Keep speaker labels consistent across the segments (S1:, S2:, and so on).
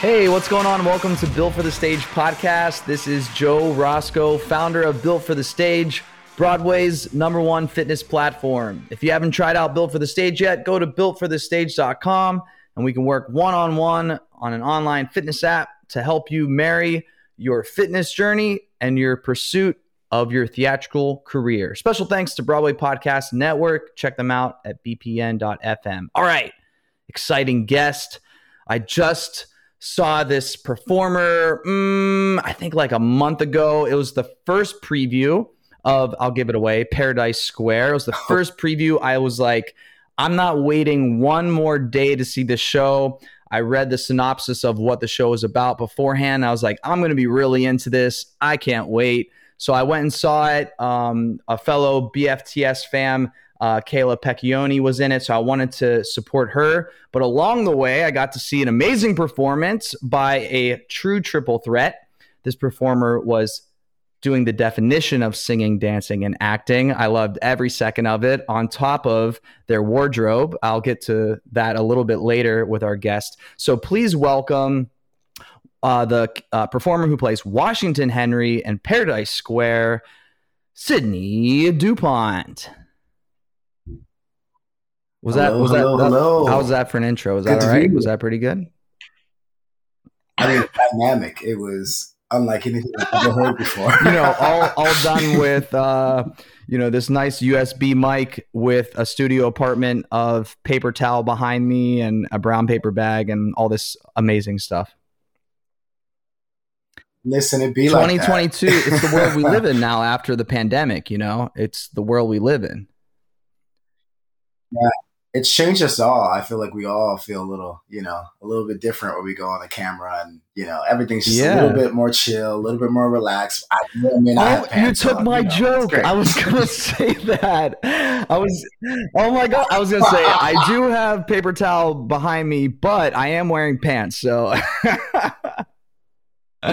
S1: Hey, what's going on? Welcome to Built for the Stage podcast. This is Joe Roscoe, founder of Built for the Stage, Broadway's number one fitness platform. If you haven't tried out Built for the Stage yet, go to builtforthestage.com and we can work one on one on an online fitness app to help you marry your fitness journey and your pursuit of your theatrical career. Special thanks to Broadway Podcast Network. Check them out at bpn.fm. All right, exciting guest. I just saw this performer, mm, I think like a month ago. It was the first preview of, I'll give it away, Paradise Square. It was the first preview. I was like, I'm not waiting one more day to see the show. I read the synopsis of what the show is about beforehand. I was like, I'm going to be really into this. I can't wait. So I went and saw it. Um, a fellow BFTS fam uh, Kayla Pecchioni was in it, so I wanted to support her. But along the way, I got to see an amazing performance by a true triple threat. This performer was doing the definition of singing, dancing, and acting. I loved every second of it, on top of their wardrobe. I'll get to that a little bit later with our guest. So please welcome uh, the uh, performer who plays Washington Henry in Paradise Square, Sidney DuPont. Was
S2: hello,
S1: that was
S2: hello,
S1: that, that how was that for an intro? Was
S2: Good
S1: that all right? Was that pretty good?
S2: I mean, dynamic. It was unlike anything I've ever heard before.
S1: you know, all all done with uh, you know, this nice USB mic with a studio apartment of paper towel behind me and a brown paper bag and all this amazing stuff.
S2: Listen, it be like
S1: 2022, it's the world we live in now after the pandemic, you know. It's the world we live in.
S2: It's changed us all. I feel like we all feel a little, you know, a little bit different when we go on the camera, and you know, everything's just
S1: Yeah.
S2: a little bit more chill, a little bit more relaxed. I may or may not oh, have
S1: Oh, you took
S2: on,
S1: my
S2: you know,
S1: joke. I was gonna say that. I was oh my god. I was gonna say I do have paper towel behind me, but I am wearing pants, so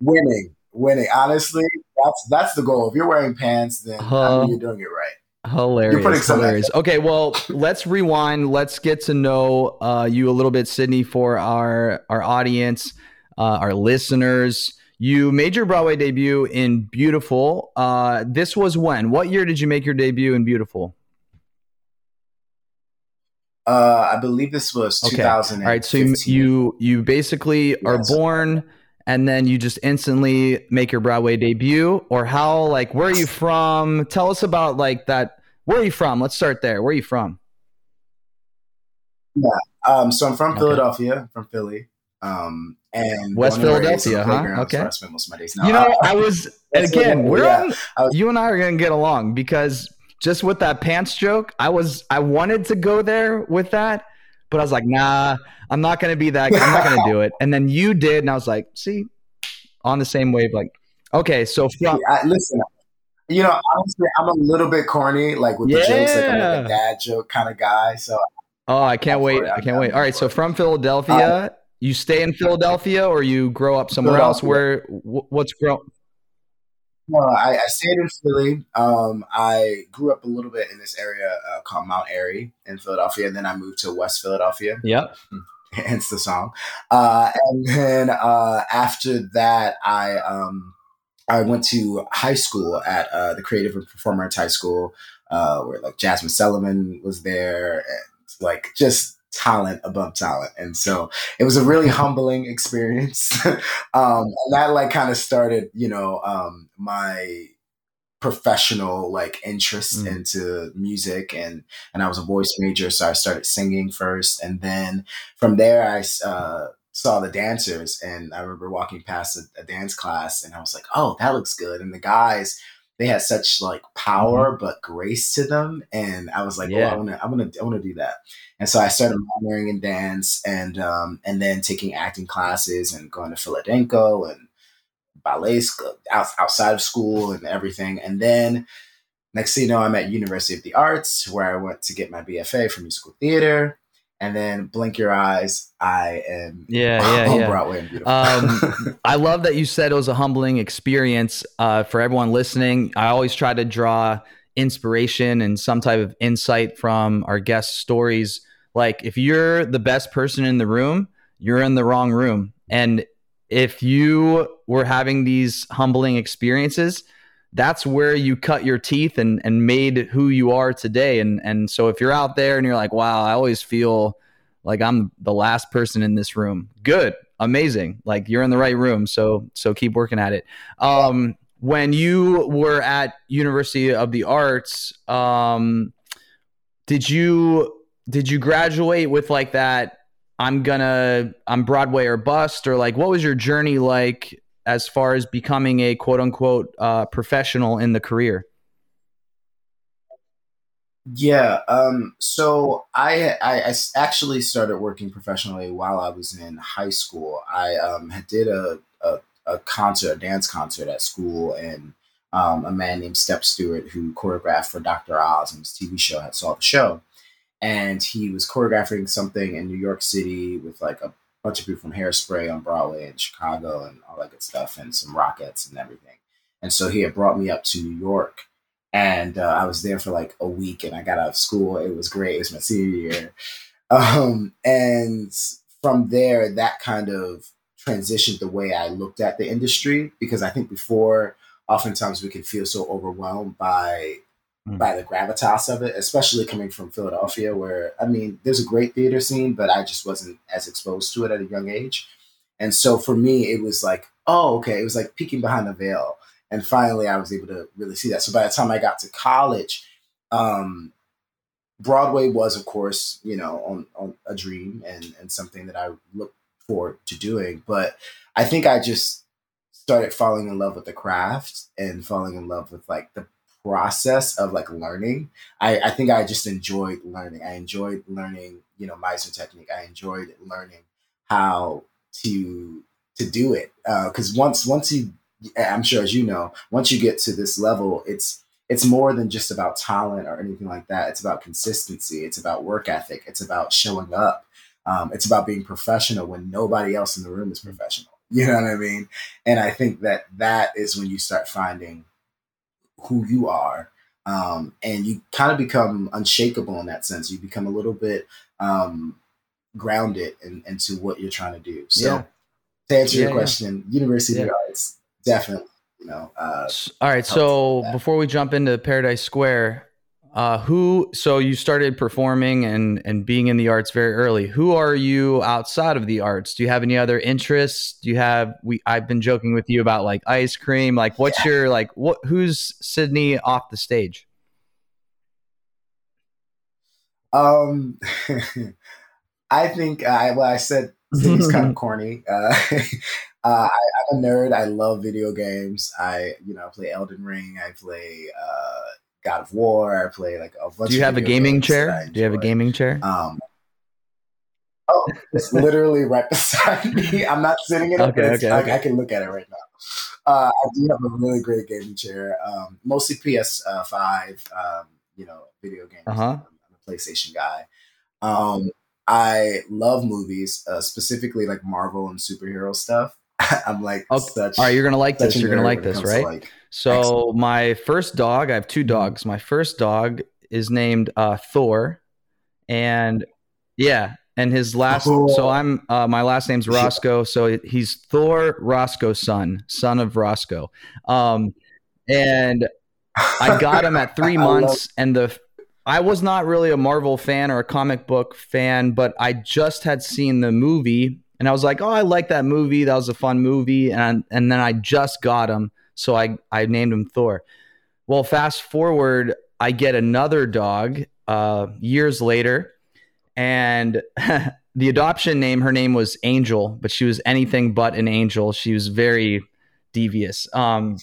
S2: winning, winning. Honestly, that's that's the goal. If you're wearing pants, then I mean, you're doing it right.
S1: Hilarious.
S2: some
S1: hilarious. Okay, well, let's rewind. Let's get to know uh, you a little bit, Sidney, for our our audience, uh, our listeners. You made your Broadway debut in Beautiful. Uh, this was when? What year did you make your debut in Beautiful?
S2: Uh, I believe this was
S1: Okay.
S2: 2000.
S1: All right, so you you, you basically are
S2: Yes.
S1: born and then you just instantly make your Broadway debut, or how? Like, where are you from? Tell us about like that. Where are you from? Let's start there. Where are you from?
S2: Um, so I'm from
S1: Okay.
S2: Philadelphia, from Philly. Um, and
S1: West
S2: born and raised on
S1: Philadelphia, huh? Okay.
S2: I spent most of my days. No,
S1: you know,
S2: uh,
S1: I was again. We're on. You and I are gonna get along because just with that pants joke, I was I wanted to go there with that, but I was like, nah, I'm not gonna be that. I'm not gonna do it. And then you did, and I was like, see, on the same wave. Like, okay, so from
S2: I, listen, you know, honestly, I'm a little bit corny, like with the jokes, like I'm like a dad joke kind of guy. So
S1: Oh, I can't wait. I can't wait. All right. So from Philadelphia, you stay in Philadelphia or you grow up somewhere else? Where, what's grow?
S2: No, I, I stayed in Philly. Um, I grew up a little bit in this area uh, called Mount Airy in Philadelphia, and then I moved to West Philadelphia.
S1: Yep.
S2: Hence the song. Uh, and then uh, after that, I um, I went to high school at uh, the Creative and Performing Arts High School, uh, where like Jazmine Sullivan was there, and like just talent above talent. And so it was a really humbling experience. um, and that like kind of started, you know, um, my professional like interest mm. into music and and I was a voice major so I started singing first and then from there I uh, saw the dancers and I remember walking past a, a, dance class and I was like oh that looks good and the guys they had such like power mm-hmm. but grace to them and I was like yeah. oh I want to I want to I want to do that and so I started minoring in dance and um, and then taking acting classes and going to Philadelphia and ballet school outside of school and everything. And then next thing you know, I'm at University of the Arts where I went to get my BFA for musical theater. And then blink your eyes, I am
S1: yeah, yeah, yeah. Broadway and beautiful. um, I love that you said it was a humbling experience uh, for everyone listening. I always try to draw inspiration and some type of insight from our guest stories like if you're the best person in the room, you're in the wrong room. And if you were having these humbling experiences, that's where you cut your teeth and and made who you are today. And and so if you're out there and you're like, wow, I always feel like I'm the last person in this room. Good, amazing. Like you're in the right room. So so keep working at it. Um, when you were at University of the Arts, um, did you did you graduate with like that i'm gonna i'm broadway or bust or like what was your journey like as far as becoming a quote unquote uh, professional in the career
S2: yeah um, so I, I, I actually started working professionally while i was in high school i um, did a, a, a concert a dance concert at school and um, a man named Step Stewart, who choreographed for Dr. Oz and his TV show, had saw the show and he was choreographing something in New York City with like a bunch of people from Hairspray on Broadway and Chicago and all that good stuff, and some Rockettes and everything. And so he had brought me up to New York, and uh, I was there for like a week, and I got out of school. It was great. It was my senior year, um, and from there, that kind of transitioned the way I looked at the industry because I think before, oftentimes we can feel so overwhelmed by mm. by the gravitas of it, especially coming from Philadelphia, where I mean, there's a great theater scene, but I just wasn't as exposed to it at a young age. And so for me, it was like, oh, okay, it was like peeking behind the veil. And finally, I was able to really see that. So by the time I got to college, um, Broadway was, of course, you know, on, on a dream and, and something that I looked forward to doing. But I think I just started falling in love with the craft and falling in love with like the process of like learning. I, I think I just enjoyed learning. I enjoyed learning, you know, Meisner technique. I enjoyed learning how to to do it because uh, once once you, I'm sure as you know, once you get to this level, it's it's more than just about talent or anything like that. It's about consistency. It's about work ethic. It's about showing up. Um, it's about being professional when nobody else in the room is professional. You know what I mean? And I think that that is when you start finding who you are. Um, and you kind of become unshakable in that sense. You become a little bit um, grounded in, into what you're trying to do. So, yeah. to answer yeah, your question, yeah. University of Arts definitely, you know. Uh,
S1: All right. So before we jump into Paradise Square, uh, who? So you started performing and and being in the arts very early. Who are you outside of the arts? Do you have any other interests? Do you have? We I've been joking with you about like ice cream. Like, what's yeah. your like? What? Who's Sidney off the stage?
S2: Um, I think I well I said Sidney's kind of corny. Uh, uh, I, am a nerd. I love video games. I you know I play Elden Ring. I play. Uh, God of War. I play like a bunch.
S1: Do you have a gaming chair? Do you have a gaming chair?
S2: Um, oh, it's literally right beside me. I'm not sitting in it. Okay, okay, okay. I, can look at it right now. Uh, I do have a really great gaming chair. Um, mostly PS5. Uh, um, you know, video games. Uh-huh. I'm, I'm, a PlayStation guy. Um, I love movies, uh, specifically like Marvel and superhero stuff. I'm like
S1: Okay.
S2: such.
S1: All right, you're gonna like this. You're gonna like this, right?
S2: like,
S1: So
S2: Excellent.
S1: my first dog, I have two
S2: Mhm.
S1: dogs. My first dog is named uh, Thor, and yeah, and his last.
S2: Cool.
S1: So I'm uh, my last name's. Roscoe. So he's Thor Roscoe's son, son of Roscoe. Um, and I got him at three months, and the I was not really a Marvel fan or a comic book fan, but I just had seen the movie, and I was like, "Oh, I like that movie. That was a fun movie." And and then I just got him, so I I named him Thor. Well, fast forward, I get another dog uh, years later, and the adoption name, her name was Angel, but she was anything but an angel. She was very devious. Um,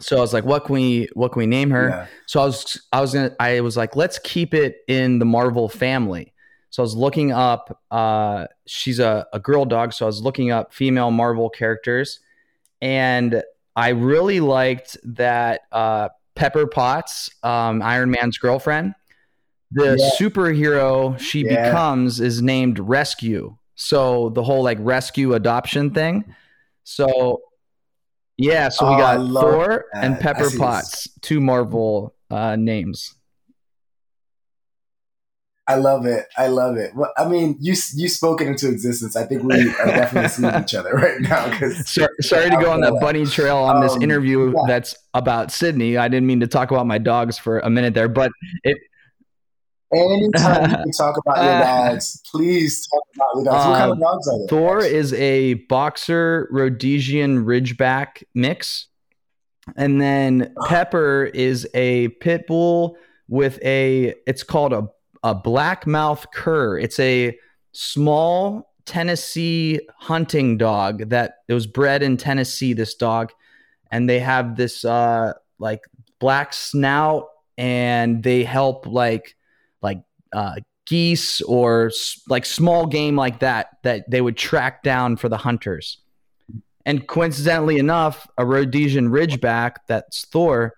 S1: so I was like, "What can we what can we name her?"
S2: Yeah.
S1: So I was I was gonna I was like, let's keep it in the Marvel family. So I was looking up. Uh, she's a, a girl dog, so I was looking up female Marvel characters, and I really liked that uh, Pepper Potts, um, Iron Man's girlfriend, the
S2: Yeah.
S1: superhero she
S2: Yeah.
S1: becomes is named Rescue. So the whole like rescue adoption thing. So yeah, so we
S2: Oh,
S1: got Thor
S2: that.
S1: and Pepper. Potts, two Marvel uh, names.
S2: I love it. I love it. Well, I mean, you you spoke it into existence. I think we are definitely seeing each other right now because
S1: So, sorry to go on that bunny trail on this
S2: Um,
S1: interview
S2: yeah.
S1: that's about Sydney. I didn't mean to talk about my dogs for a minute there, but it
S2: anytime you can talk about your dogs, please talk about your dogs. what kind of dogs are they?
S1: Thor is a boxer Rhodesian Ridgeback mix. And then Pepper is a pit bull with a, it's called a, a black mouth cur. It's a small Tennessee hunting dog that it was bred in Tennessee, this dog. And they have this uh, like black snout and they help like, like, uh, geese or like small game like that that they would track down for the hunters. And coincidentally enough, a Rhodesian Ridgeback, that's Thor.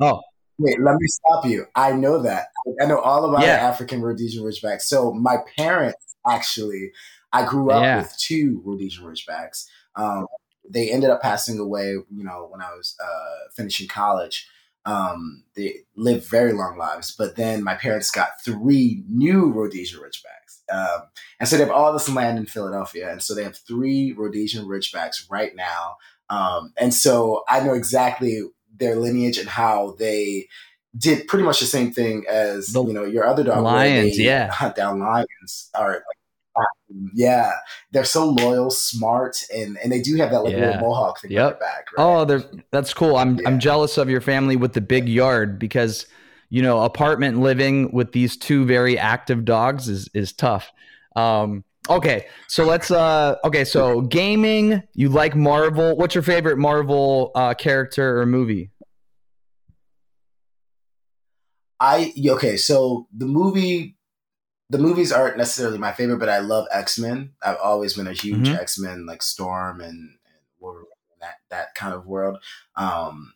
S1: Oh,
S2: Wait, let me stop you. I know that. I know all about
S1: Yeah.
S2: African Rhodesian Ridgeback. So my parents actually, I grew up
S1: Yeah.
S2: with two Rhodesian Ridgebacks. Um, they ended up passing away, you know, when I was uh, finishing college. Um, they lived very long lives, but then my parents got three new Rhodesian Ridgebacks. Um, and so they have all this land in Philadelphia. And so they have three Rhodesian Ridgebacks right now. Um, and so I know exactly their lineage and how they did pretty much the same thing as
S1: The
S2: you know your other dog.
S1: lions, yeah.
S2: hunt down lions. Or like, yeah, they're so loyal, smart, and and they do have that like
S1: Yeah.
S2: little mohawk thing on their back. Right?
S1: oh, they're- that's cool. I'm
S2: Yeah.
S1: I'm jealous of your family with the big yard because you know apartment living with these two very active dogs is is tough. Um, okay, so let's uh okay, so gaming. You like Marvel? What's your favorite Marvel uh, character or movie?
S2: I okay, so the movie, the movies aren't necessarily my favorite, but I love X Men. I've always been a huge
S1: Mhm.
S2: X Men like Storm and, and that that kind of world. Um,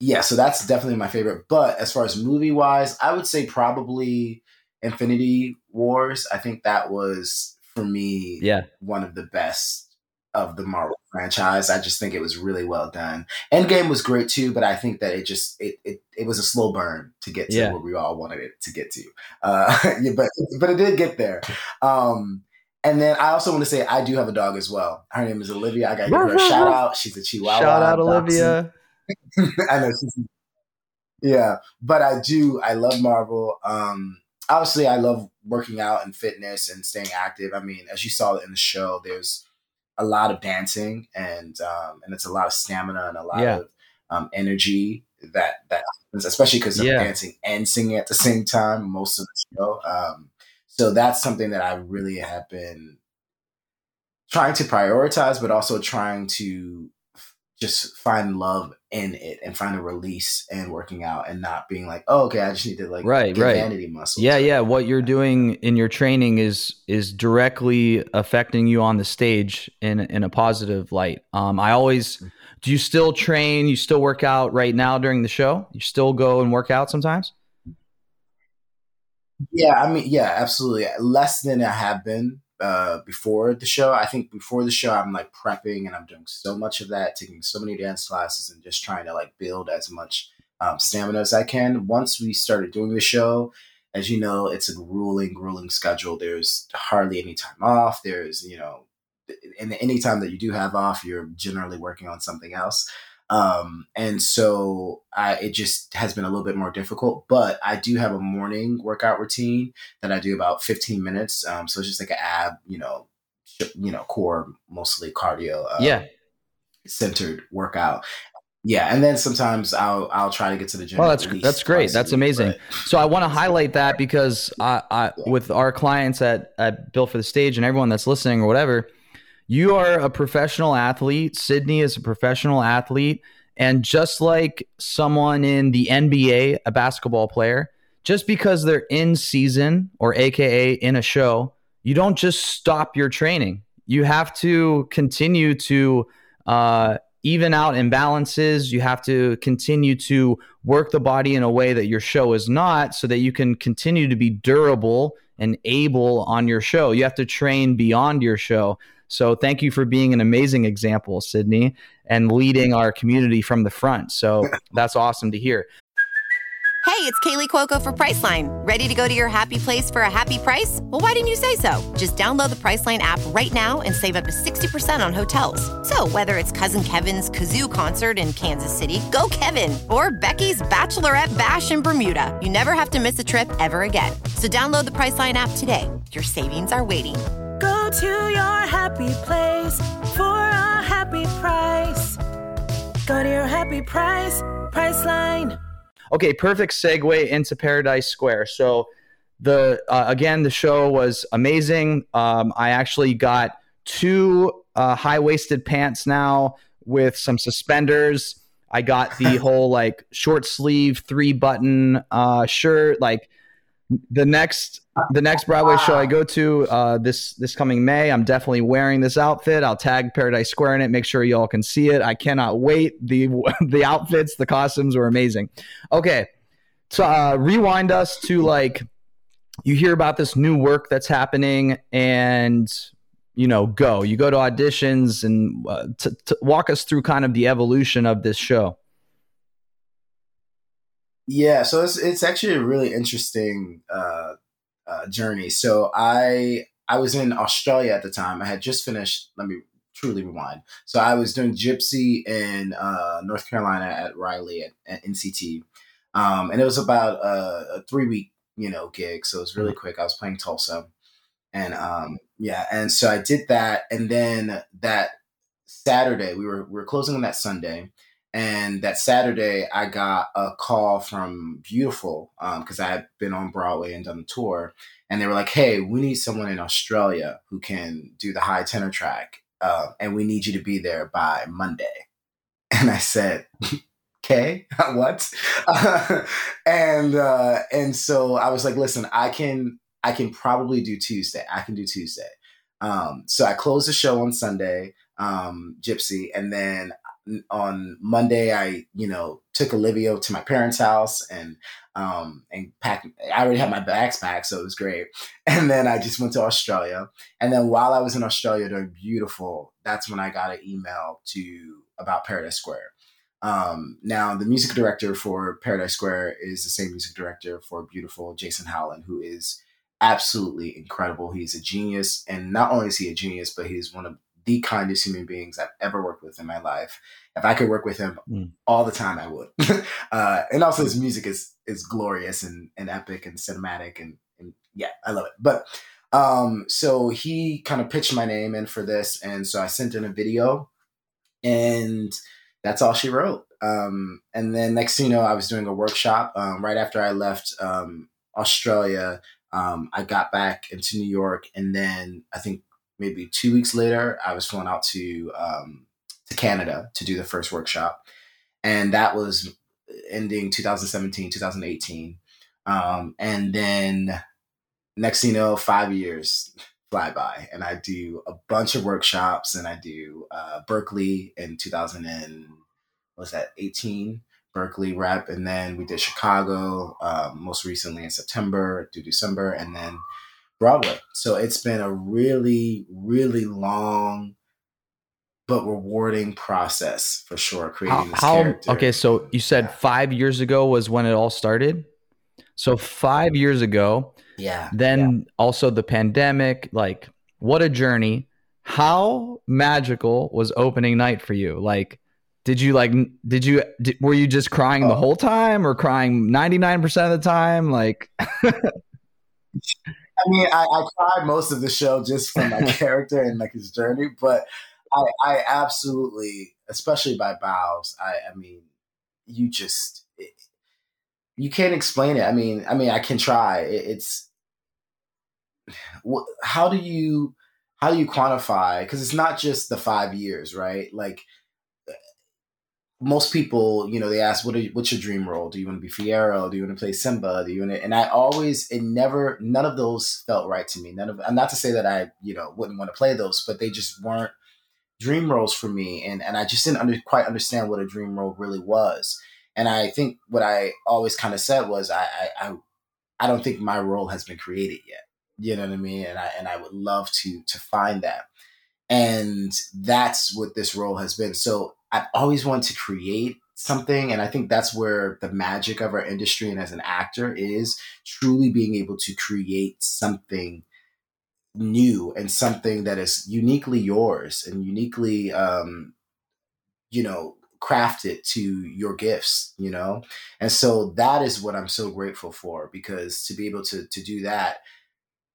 S2: yeah, so that's definitely my favorite. But as far as movie wise, I would say probably Infinity Wars. I think that was for me
S1: Yeah,
S2: one of the best of the Marvel franchise. I just think it was really well done. Endgame was great too, but I think that it just it it, it was a slow burn to get to
S1: Yeah.
S2: where we all wanted it to get to. Uh, yeah, but but it did get there. Um, and then I also want to say I do have a dog as well. Her name is Olivia. I got to give her a shout out. She's a Chihuahua.
S1: shout out. Olivia.
S2: I know. She's, yeah, but I do. I love Marvel. Um, obviously, I love working out and fitness and staying active. I mean, as you saw in the show, there's a lot of dancing and um, and it's a lot of stamina and a lot
S1: Yeah.
S2: of um, energy that that happens, especially because of
S1: Yeah.
S2: dancing and singing at the same time most of the show. Um, so that's something that I really have been trying to prioritize, but also trying to just find love in it and find a release and working out and not being like, oh, okay, I just need to like
S1: Right, right.
S2: vanity muscles.
S1: Yeah, yeah. What you're doing in your training is is directly affecting you on the stage in in a positive light. Um, I always do. You still train? You still work out right now during the show? You still go and work out sometimes?
S2: Yeah, I mean, yeah, absolutely. Less than I have been uh, before the show. I think before the show, I'm like prepping and I'm doing so much of that, taking so many dance classes and just trying to like build as much um, stamina as I can. Once we started doing the show, as you know, it's a grueling, grueling schedule. There's hardly any time off. There's, you know, and any time that you do have off, you're generally working on something else. Um, and so I, it just has been a little bit more difficult, but I do have a morning workout routine that I do about 15 minutes. Um, so it's just like an ab, you know, you know, core, mostly cardio,
S1: um, yeah,
S2: centered workout. Yeah, and then sometimes I'll I'll try to get to the gym.
S1: Oh, that's that's great. That's amazing. But, so I want to highlight that because I, I yeah. with our clients at at Built for the Stage and everyone that's listening or whatever, you are a professional athlete. Sidney is a professional athlete, and just like someone in the NBA, a basketball player, just because they're in season or AKA in a show, you don't just stop your training. You have to continue to uh, even out imbalances. You have to continue to work the body in a way that your show is not so that you can continue to be durable and able on your show. You have to train beyond your show. So thank you for being an amazing example, Sidney, and leading our community from the front. So that's awesome to hear.
S3: Hey, it's Kaley Cuoco for Priceline. Ready to go to your happy place for a happy price? Well, why didn't you say so? Just download the Priceline app right now and save up to 60% on hotels. So, whether it's Cousin Kevin's Kazoo concert in Kansas City, go Kevin, or Becky's Bachelorette Bash in Bermuda, you never have to miss a trip ever again. So, download the Priceline app today. Your savings are waiting.
S4: Go to your happy place for a happy price. Go to your happy price, Priceline.
S1: Okay, perfect segue into Paradise Square. So the uh, again, the show was amazing. Um, I actually got two uh, high waisted pants now with some suspenders. I got the whole like short sleeve three button uh, shirt. Like the next the next Broadway show I go to uh, this this coming May, I'm definitely wearing this outfit. I'll tag Paradise Square in it. Make sure y'all can see it. I cannot wait. the The outfits, the costumes were amazing. Okay, so uh, rewind us to like you hear about this new work that's happening, and you know, go. You go to auditions and uh, to, to walk us through kind of the evolution of this show.
S2: Yeah, so it's it's actually a really interesting uh, uh, journey. So I I was in Australia at the time. I had just finished. Let me truly rewind. So I was doing Gypsy in uh, North Carolina at Raleigh at, at NCT, um, and it was about a, a, three week you know gig. So it was really mm-hmm. quick. I was playing Tulsa, and um, yeah, and so I did that, and then that Saturday we were we were closing on that Sunday. And that Saturday, I got a call from Beautiful because um, I had been on Broadway and done the tour. And they were like, hey, we need someone in Australia who can do the high tenor track. Uh, and we need you to be there by Monday. And I said, okay, what? and uh, and so I was like, listen, I can I can probably do Tuesday. I can do Tuesday. Um, so I closed the show on Sunday, um, Gypsy, and then on Monday, I you know took Olivia to my parents' house and um and packed. I already had my bags packed, so it was great. And then I just went to Australia. And then while I was in Australia doing beautiful, that's when I got an email to about Paradise Square. Um, now the music director for Paradise Square is the same music director for Beautiful, Jason Howland, who is absolutely incredible. He's a genius, and not only is he a genius, but he's one of the kindest human beings I've ever worked with in my life. If I could work with him mm. all the time, I would. uh, and also, his music is is glorious and, and epic and cinematic, and, and yeah, I love it. But um, so he kind of pitched my name in for this, and so I sent in a video, and that's all she wrote. Um, and then next thing you know, I was doing a workshop um, right after I left um, Australia. Um, I got back into New York, and then I think maybe two weeks later, I was flown out to um, to Canada to do the first workshop, and that was ending 2017, 2018, um, and then next thing you know, five years fly by, and I do a bunch of workshops, and I do uh, Berkeley in 2000 and was that 18. Berkeley rep, and then we did Chicago um, most recently in September to December, and then Broadway. So it's been a really, really long but rewarding process for sure creating this
S1: how
S2: character.
S1: okay, so you said
S2: Yeah.
S1: five years ago was when it all started. So five years ago,
S2: Yeah.
S1: then also the pandemic. Like, what a journey! How magical was opening night for you? Like, did you like? Did you? Did, were you just crying the
S2: Oh.
S1: whole time, or crying ninety nine percent of the time? Like,
S2: I mean, I, I cried most of the show just from my character and like his journey, but I, I absolutely, especially by bows, I, I mean, you just, it, you can't explain it. I mean, I mean, I can try. It, it's, how do you, how do you quantify? Because it's not just the five years, right? Like most people, you know, they ask, "What are what's your dream role? Do you want to be Fiyero? Do you want to play Simba? Do you want to?" And I always, it never, none of those felt right to me. None of, not to say that I, you know, wouldn't want to play those, but they just weren't dream roles for me, and and I just didn't under, quite understand what a dream role really was. And I think what I always kind of said was, I, I, I, I don't think my role has been created yet. You know what I mean? And I and I would love to to find that. And that's what this role has been. So I've always wanted to create something. And I think that's where the magic of our industry and as an actor is truly being able to create something new and something that is uniquely yours and uniquely, um, you know, crafted to your gifts, you know? And so that is what I'm so grateful for because to be able to, to do that,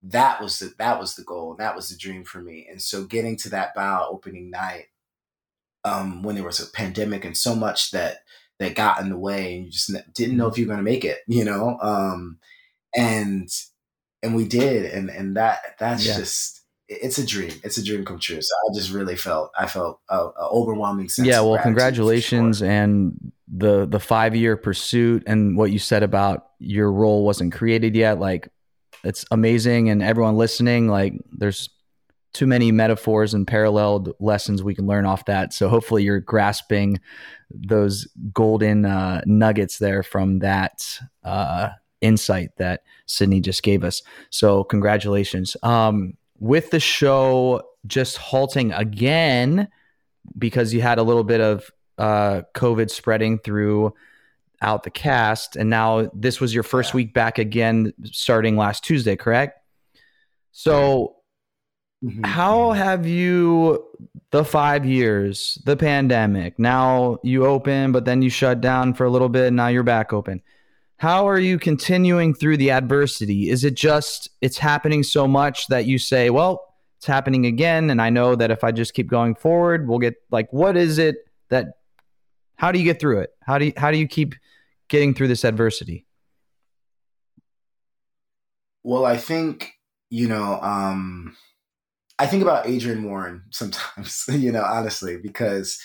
S2: that was the that was the goal that was the dream for me and so getting to that bow opening night um when there was a pandemic and so much that that got in the way and you just didn't know if you were going to make it you know um and and we did and and that that's
S1: Yeah.
S2: just it's a dream it's a dream come true so i just really felt i felt a, a overwhelming sense
S1: yeah well congratulations
S2: sure.
S1: and the the five year pursuit and what you said about your role wasn't created yet like it's amazing and everyone listening like there's too many metaphors and paralleled lessons we can learn off that so hopefully you're grasping those golden uh, nuggets there from that uh, insight that sidney just gave us so congratulations um, with the show just halting again because you had a little bit of uh, COVID spreading through out the cast, and now this was your first
S2: Yeah.
S1: week back again, starting last Tuesday, correct? So,
S2: Mhm.
S1: how have you the five years, the pandemic? Now you open, but then you shut down for a little bit. And now you're back open. How are you continuing through the adversity? Is it just it's happening so much that you say, well, it's happening again, and I know that if I just keep going forward, we'll get like what is it that how do you get through it? How do you how do you keep getting through this adversity?
S2: Well, I think, you know, um, I think about Adrienne Warren sometimes, you know, honestly, because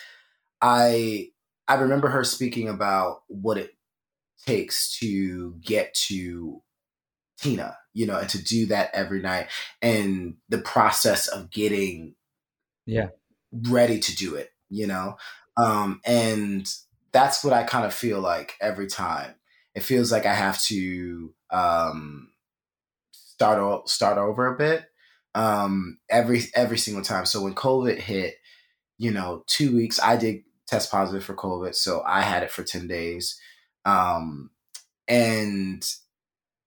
S2: I I remember her speaking about what it takes to get to Tina, you know, and to do that every night and the process of getting
S1: Yeah.
S2: ready to do it, you know? Um, and that's what I kind of feel like every time. It feels like I have to um, start o- start over a bit um, every every single time. So when COVID hit, you know, two weeks, I did test positive for COVID, so I had it for ten days, um, and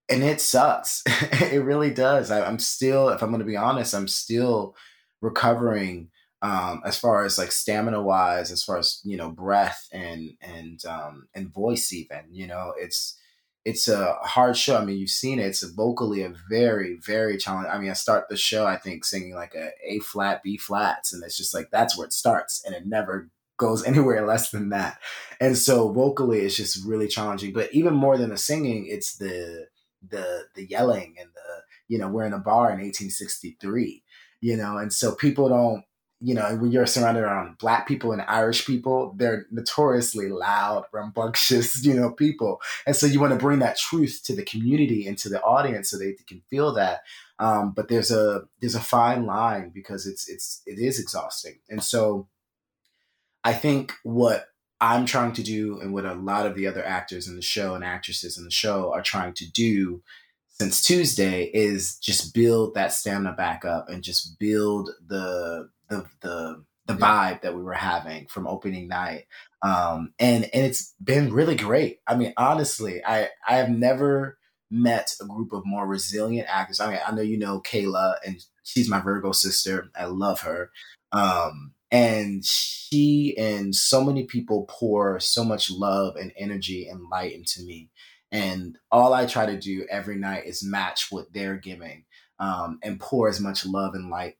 S2: and it sucks. it really does. I, I'm still, if I'm going to be honest, I'm still recovering um, as far as like stamina wise, as far as you know, breath and and um, and voice even. You know, it's it's a hard show. I mean, you've seen it. It's vocally a very very challenging. I mean, I start the show I think singing like a A flat B flats, and it's just like that's where it starts, and it never goes anywhere less than that. And so vocally, it's just really challenging. But even more than the singing, it's the the the yelling and the you know we're in a bar in 1863 you know and so people don't you know when you're surrounded around black people and irish people they're notoriously loud rambunctious you know people. And so you want to bring that truth to the community and to the audience so they can feel that. Um, but there's a there's a fine line because it's it's it is exhausting. And so i think what i'm trying to do and what a lot of the other actors in the show and actresses in the show are trying to do since Tuesday is just build that stamina back up and just build the the the the vibe that we were having from opening night. Um, and and it's been really great. I mean, honestly, I I have never met a group of more resilient actors. I mean, I know you know Kayla, and she's my Virgo sister. I love her. Um, and she and so many people pour so much love and energy and light into me. And all I try to do every night is match what they're giving um, and pour as much love and light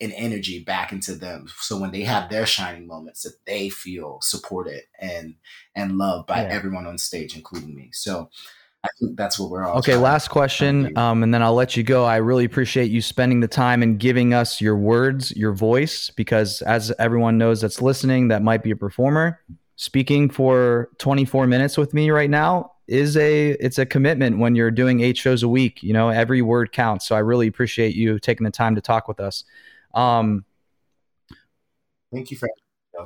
S2: and energy back into them so when they have their shining moments that they feel supported and and loved by yeah. everyone on stage including me so I think that's what we're all.
S1: Okay, last question, um, and then I'll let you go. I really appreciate you spending the time and giving us your words, your voice, because as everyone knows that's listening, that might be a performer. Speaking for 24 minutes with me right now is a it's a commitment when you're doing eight shows a week. You know, every word counts. So I really appreciate you taking the time to talk with us. Um,
S2: Thank you for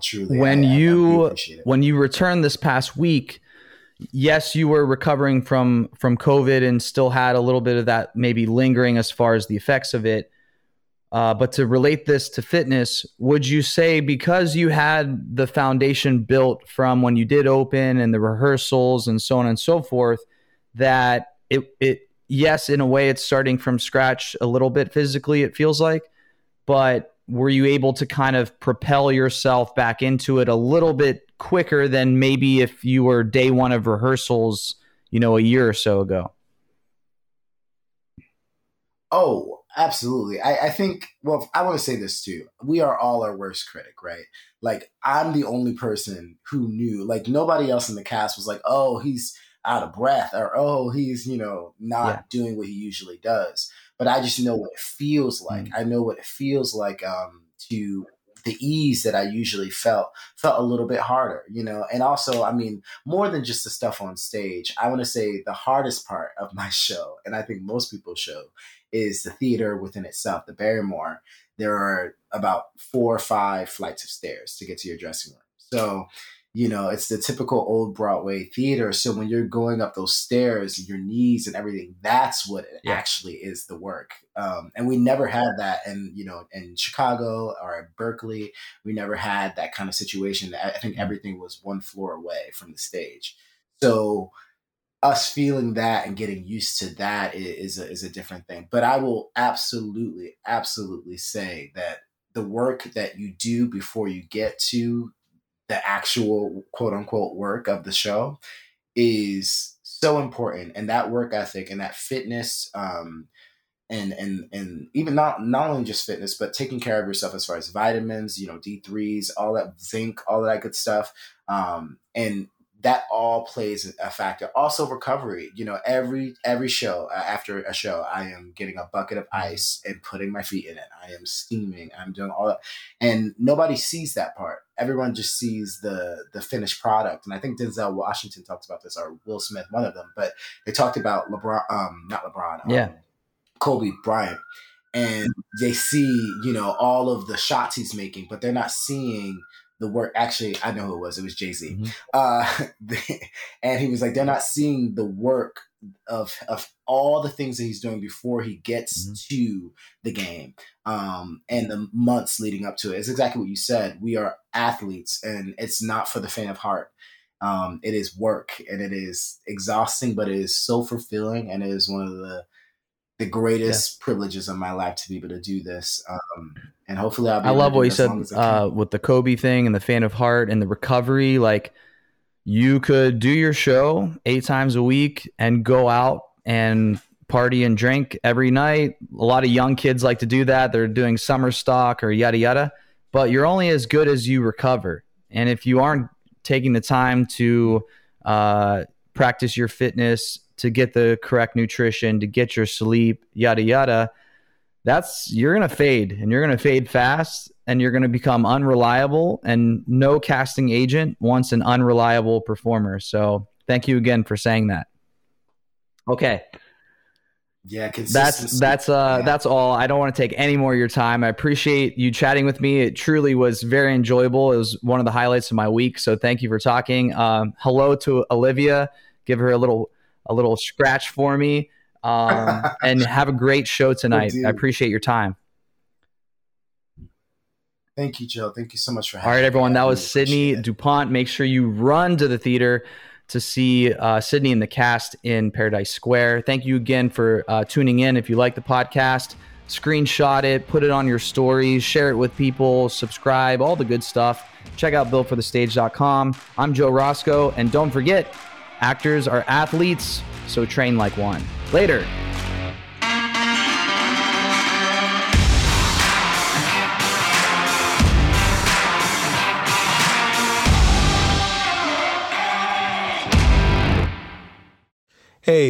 S2: truly.
S1: When I, you I when you returned this past week, yes, you were recovering from from COVID and still had a little bit of that maybe lingering as far as the effects of it. Uh, but to relate this to fitness, would you say because you had the foundation built from when you did open and the rehearsals and so on and so forth, that it it yes, in a way, it's starting from scratch a little bit physically. It feels like, but were you able to kind of propel yourself back into it a little bit quicker than maybe if you were day one of rehearsals, you know, a year or so ago?
S2: Oh, absolutely. I, I think, well, I want to say this too. We are all our worst critic, right? Like, I'm the only person who knew, like, nobody else in the cast was like, oh, he's out of breath or, oh, he's, you know, not yeah. doing what he usually does. But I just know what it feels like. Mm-hmm. I know what it feels like um, to the ease that I usually felt felt a little bit harder, you know. And also, I mean, more than just the stuff on stage, I want to say the hardest part of my show, and I think most people's show, is the theater within itself, the Barrymore. There are about four or five flights of stairs to get to your dressing room. So you know, it's the typical old Broadway theater. So when you're going up those stairs, your knees and everything, that's what it yeah. actually is the work. Um, and we never had that in, you know, in Chicago or at Berkeley, we never had that kind of situation. I think mm-hmm. everything was one floor away from the stage. So us feeling that and getting used to that is a, is a different thing. But I will absolutely, absolutely say that the work that you do before you get to the actual quote unquote work of the show is so important and that work ethic and that fitness um and and and even not not only just fitness but taking care of yourself as far as vitamins you know d3s all that zinc all that good stuff um and that all plays a factor. Also, recovery. You know, every every show uh, after a show, I am getting a bucket of mm-hmm. ice and putting my feet in it. I am steaming. I'm doing all that, and nobody sees that part. Everyone just sees the the finished product. And I think Denzel Washington talked about this, or Will Smith, one of them. But they talked about LeBron, um, not LeBron, um,
S1: yeah,
S2: Kobe Bryant, and they see you know all of the shots he's making, but they're not seeing the work. Actually, I know who it was. It was Jay Z. Mm-hmm. Uh, and he was like, they're not seeing the work of of all the things that he's doing before he gets mm-hmm. to the game um, and the months leading up to it. It's exactly what you said. We are athletes, and it's not for the faint of heart. Um, it is work, and it is exhausting, but it is so fulfilling, and it is one of the the greatest yeah. privileges of my life to be able to do this. Um, and hopefully, I'll. I
S1: love what you said uh, with the Kobe thing and the fan of heart and the recovery. Like, you could do your show eight times a week and go out and party and drink every night. A lot of young kids like to do that. They're doing summer stock or yada yada. But you're only as good as you recover. And if you aren't taking the time to uh, practice your fitness, to get the correct nutrition, to get your sleep, yada yada, that's you're going to fade and you're going to fade fast and you're going to become unreliable and no casting agent wants an unreliable performer. So, thank you again for saying that. Okay.
S2: Yeah,
S1: that's that's uh yeah. that's all. I don't want to take any more of your time. I appreciate you chatting with me. It truly was very enjoyable. It was one of the highlights of my week. So thank you for talking. Um, hello to Olivia. Give her a little a little scratch for me. Um, and have a great show tonight. I appreciate your time.
S2: Thank you, Joe. Thank you so much for having me.
S1: All right, everyone. That was
S2: Sidney it.
S1: DuPont. Make sure you run to the theater to see uh, Sidney and the cast in Paradise Square. Thank you again for uh, tuning in. If you like the podcast, screenshot it, put it on your stories, share it with people, subscribe, all the good stuff. Check out builtforthestage.com. I'm Joe Roscoe. And don't forget, actors are athletes, so train like one. Later.